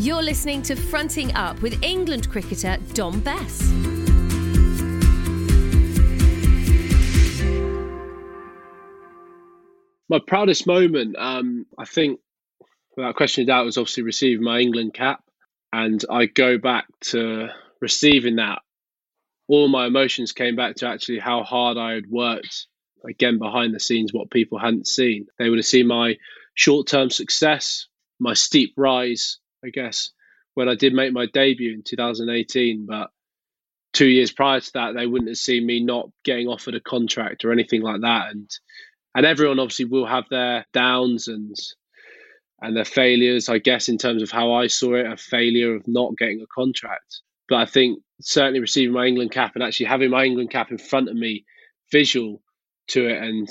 You're listening to Fronting Up with England cricketer Dom Bess. My proudest moment, um, I think, without question of doubt, was obviously receiving my England cap. And I go back to receiving that. All my emotions came back to actually how hard I had worked, again, behind the scenes, what people hadn't seen. They would have seen my short term success, my steep rise, I guess, when I did make my debut in 2018. But two years prior to that, they wouldn't have seen me not getting offered a contract or anything like that. And and everyone obviously will have their downs and and their failures, I guess, in terms of how I saw it, a failure of not getting a contract. But I think certainly receiving my England cap and actually having my England cap in front of me, visual to it, and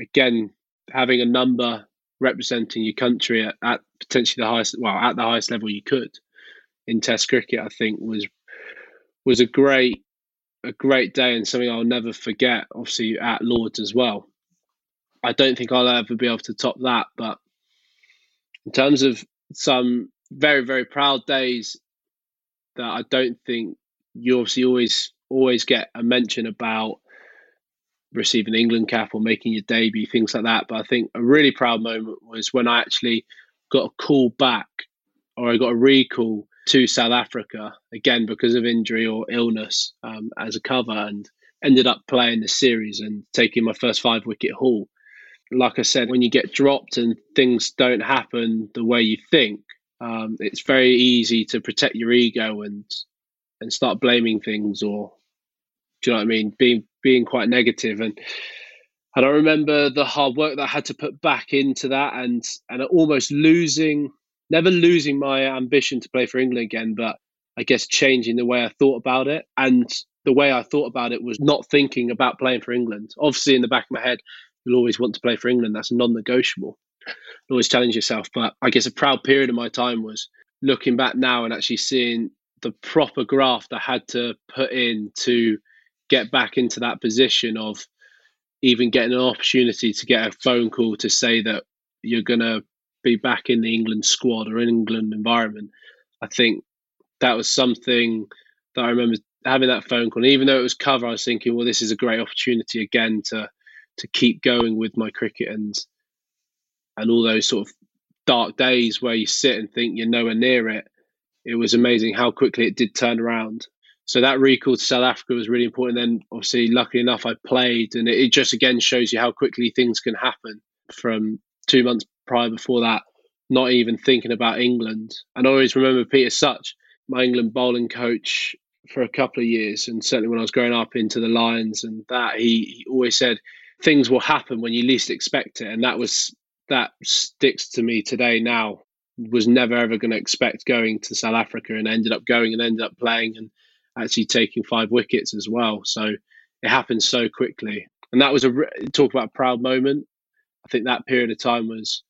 again having a number representing your country at, at potentially the highest, well, at the highest level you could in Test cricket, I think was was a great a great day and something I'll never forget. Obviously at Lords as well. I don't think I'll ever be able to top that, but in terms of some very very proud days that I don't think you obviously always always get a mention about receiving an England cap or making your debut, things like that. But I think a really proud moment was when I actually got a call back or I got a recall to South Africa again because of injury or illness um, as a cover and ended up playing the series and taking my first five wicket haul. Like I said, when you get dropped and things don't happen the way you think, um, it's very easy to protect your ego and and start blaming things or do you know what I mean? Being being quite negative and and I remember the hard work that I had to put back into that and and almost losing never losing my ambition to play for England again, but I guess changing the way I thought about it. And the way I thought about it was not thinking about playing for England. Obviously in the back of my head, you'll always want to play for England. That's non negotiable. Always challenge yourself. But I guess a proud period of my time was looking back now and actually seeing the proper graft I had to put in to get back into that position of even getting an opportunity to get a phone call to say that you're going to be back in the England squad or in England environment. I think that was something that I remember having that phone call. And even though it was cover, I was thinking, well, this is a great opportunity again to to keep going with my cricket and and all those sort of dark days where you sit and think you're nowhere near it. It was amazing how quickly it did turn around so that recall to South Africa was really important. Then, obviously, luckily enough, I played, and it, just again shows you how quickly things can happen. From two months prior before that, not even thinking about England. And I always remember Peter Such, my England bowling coach for a couple of years, and certainly when I was growing up into the Lions and that, he, he always said things will happen when you least expect it, and that was that sticks to me today. Now was never ever going to expect going to South Africa, and ended up going and ended up playing and actually taking five wickets as well. So it happened so quickly, and that was a talk about a proud moment. I think that period of time was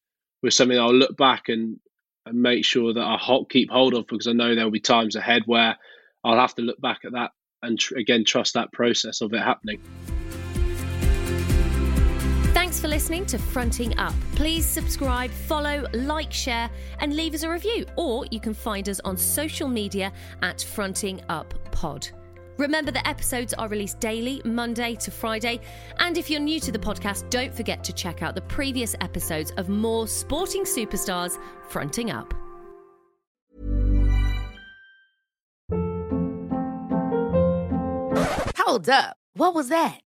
was something I'll look back and and make sure that I keep hold of because I know there will be times ahead where I'll have to look back at that and tr- again trust that process of it happening. For listening to Fronting Up. Please subscribe, follow, like, share, and leave us a review. Or you can find us on social media at Fronting Up Pod. Remember that episodes are released daily, Monday to Friday. And if you're new to the podcast, don't forget to check out the previous episodes of more sporting superstars fronting up. Hold up. What was that?